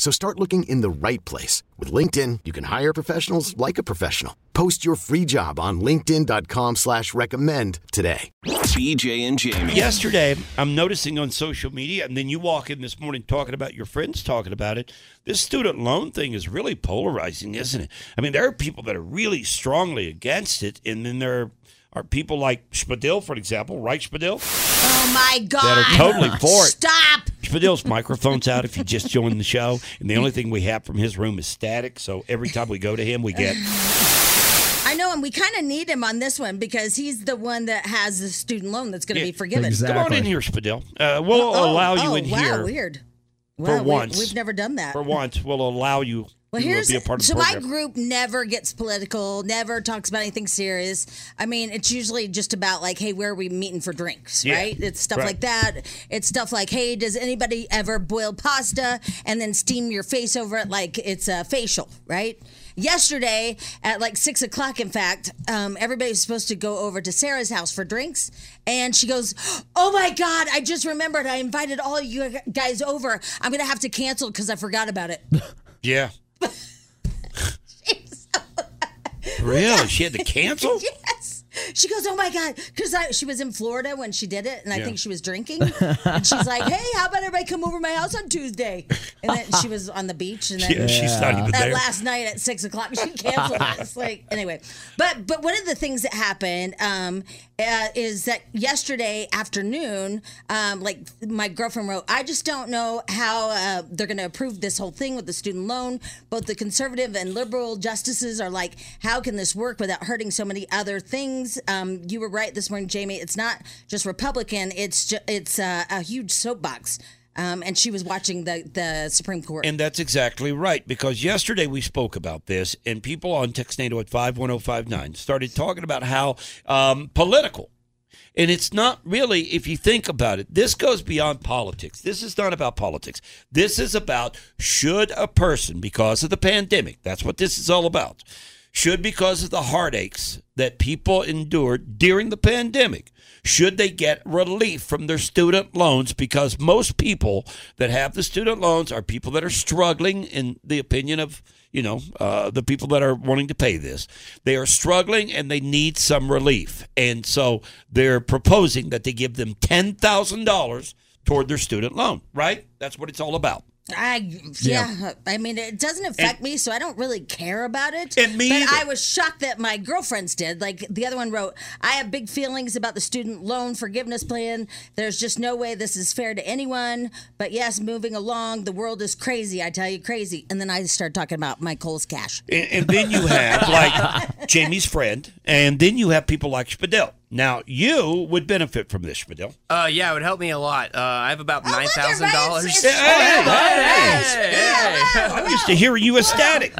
So start looking in the right place. With LinkedIn, you can hire professionals like a professional. Post your free job on linkedin.com slash recommend today. BJ and Jamie. Yesterday, I'm noticing on social media, and then you walk in this morning talking about your friends talking about it. This student loan thing is really polarizing, isn't it? I mean, there are people that are really strongly against it, and then there are people like Spadil, for example, right, Spadil? Oh my God. That are totally for it. Stop. Spadil's microphone's out if you just joined the show, and the only thing we have from his room is static. So every time we go to him, we get. I know, and we kind of need him on this one because he's the one that has the student loan that's going to Yeah, be forgiven. Come on in here, Spadil. Uh, we'll Oh, allow you oh, in wow, here Weird. for Wow, we- once. we've never done that. For once, we'll allow you Well, here's be a part of the so my group never gets political, never talks about anything serious. I mean, it's usually just about like, hey, where are we meeting for drinks, Yeah, right? It's stuff right. like that. It's stuff like, hey, does anybody ever boil pasta and then steam your face over it like it's a facial, right? Yesterday at like six o'clock, in fact, um, everybody was supposed to go over to Sarah's house for drinks, and she goes, "Oh my God! I just remembered. I invited all you guys over. I'm gonna have to cancel because I forgot about it." Yeah. Really? She had to cancel? She goes, oh my god, because she was in Florida when she did it, and I Yeah. think she was drinking. and she's like, hey, how about everybody come over to my house on Tuesday? And then she was on the beach, and then Yeah, she's not even that there. last night at six o'clock, she canceled it. It's like anyway, but but one of the things that happened um, uh, is that yesterday afternoon, um, like my girlfriend wrote, I just don't know how uh, they're going to approve this whole thing with the student loan. Both the conservative and liberal justices are like, how can this work without hurting so many other things? Um, you were right this morning, Jamie. It's not just Republican. It's ju- it's uh, a huge soapbox. Um, and she was watching the the Supreme Court. And that's exactly right because yesterday we spoke about this, and people on Textnado at 51059 started talking about how um, political. And it's not really, if you think about it, this goes beyond politics. This is not about politics. This is about should a person, because of the pandemic, that's what this is all about, should, because of the heartaches that people endured during the pandemic, should they get relief from their student loans? Because most people that have the student loans are people that are struggling, in the opinion of you know uh, the people that are wanting to pay this. They are struggling and they need some relief, and so they're proposing that they give them ten thousand dollars toward their student loan. Right? That's what it's all about. I yeah, I mean it doesn't affect me, so I don't really care about it. And me but either. I was shocked that my girlfriends did. Like the other one wrote, "I have big feelings about the student loan forgiveness plan. There's just no way this is fair to anyone. But yes, moving along, the world is crazy. I tell you, crazy." And then I start talking about my Kohl's cash. And, and then you have like Jamie's friend, and then you have people like Spadell. Now you would benefit from this, Spadell. Uh, yeah, it would help me a lot. Uh, I have about nine thousand dollars. Hey, hey, I used to hear you ecstatic.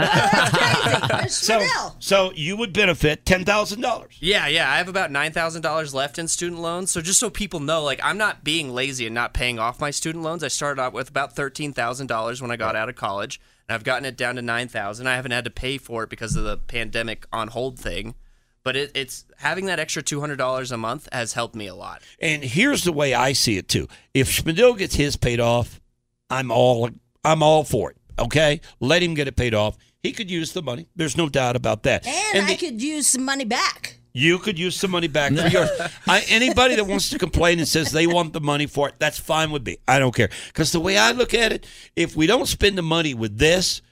so, so you would benefit ten thousand dollars. Yeah, yeah, I have about nine thousand dollars left in student loans. So just so people know, like I'm not being lazy and not paying off my student loans. I started out with about thirteen thousand dollars when I got out of college, and I've gotten it down to nine thousand. I haven't had to pay for it because of the pandemic on hold thing, but it, it's having that extra two hundred dollars a month has helped me a lot. And here's the way I see it too. If Spadil gets his paid off, I'm all I'm all for it. Okay, let him get it paid off. He could use the money. There's no doubt about that. And, the- I could use some money back. You could use some money back for yours. I, anybody that wants to complain and says they want the money for it, that's fine with me. I don't care. Because the way I look at it, if we don't spend the money with this,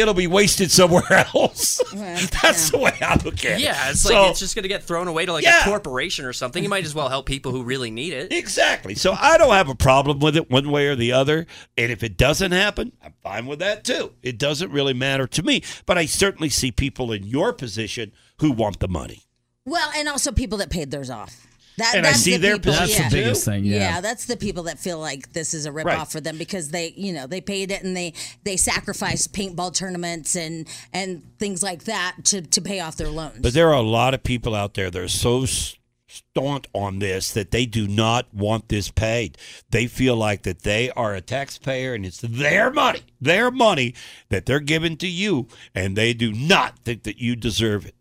it'll be wasted somewhere else. that's the way I look at it. Yeah, it's So- like it's just gonna get thrown away to like Yeah. a corporation or something. You might as well help people who really need it. Exactly. So I don't have a problem with it one way or the other. And if it doesn't happen, I'm fine with that too. It doesn't really matter to me. But I certainly see people in your position who want the money. Well, and also people that paid theirs off. That, And I that's see the their people, position, yeah. That's the biggest thing, yeah. that's the people that feel like this is a ripoff Right. for them because they, you know, they paid it and they they sacrificed paintball tournaments and and things like that to to pay off their loans. But there are a lot of people out there that are so staunch on this that they do not want this paid. They feel like that they are a taxpayer and it's their money, their money that they're giving to you, and they do not think that you deserve it.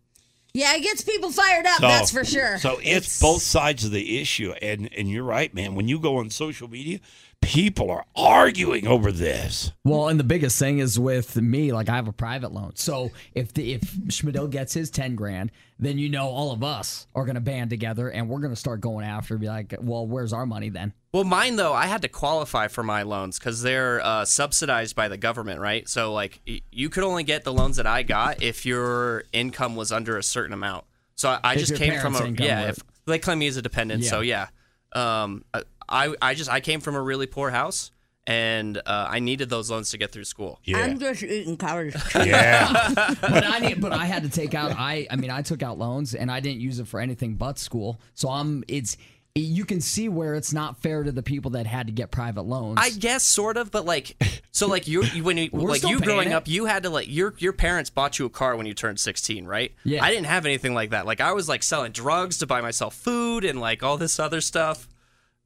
Yeah, it gets people fired up. So- that's for sure. So it's, both sides of the issue, and and you're right, man. When you go on social media, people are arguing over this. Well, and the biggest thing is with me, like I have a private loan. So if the, if Schmidl gets his ten grand, then you know all of us are going to band together and we're going to start going after. Be like, well, where's our money then? Well, mine though, I had to qualify for my loans because they're uh, subsidized by the government, right? So like, y- you could only get the loans that I got if your income was under a certain amount. So I, I just came from a yeah. were- If they claim me as a dependent, so yeah. Um, I I just I came from a really poor house, and uh, I needed those loans to get through school. Yeah, I'm just eating college. yeah. but I need, but I had to take out. I I mean, I took out loans and I didn't use it for anything but school. So I'm it's. You can see where it's not fair to the people that had to get private loans. I guess sort of, but like, so like you, you when you like you growing it. up, you had to like your your parents bought you a car when you turned sixteen, right? Yeah. I didn't have anything like that. Like I was like selling drugs to buy myself food and like all this other stuff.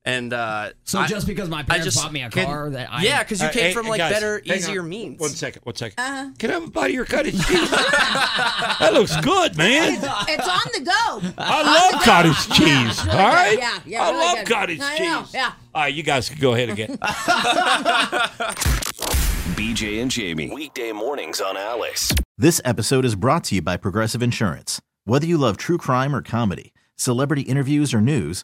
And uh, so I- just because my parents just bought me a can- car that I yeah, because you Uh, came hey, from hey, like guys, better, easier on. means. One second, one 2nd Can I have a bite of your cottage cheese? that looks good, man. it's on the go. I love cottage cheese. really all good. Yeah, yeah, I really love good. cottage I cheese. know, yeah. All right, you guys can go ahead again. BJ and Jamie. Weekday mornings on Alice. This episode is brought to you by Progressive Insurance. Whether you love true crime or comedy, celebrity interviews or news,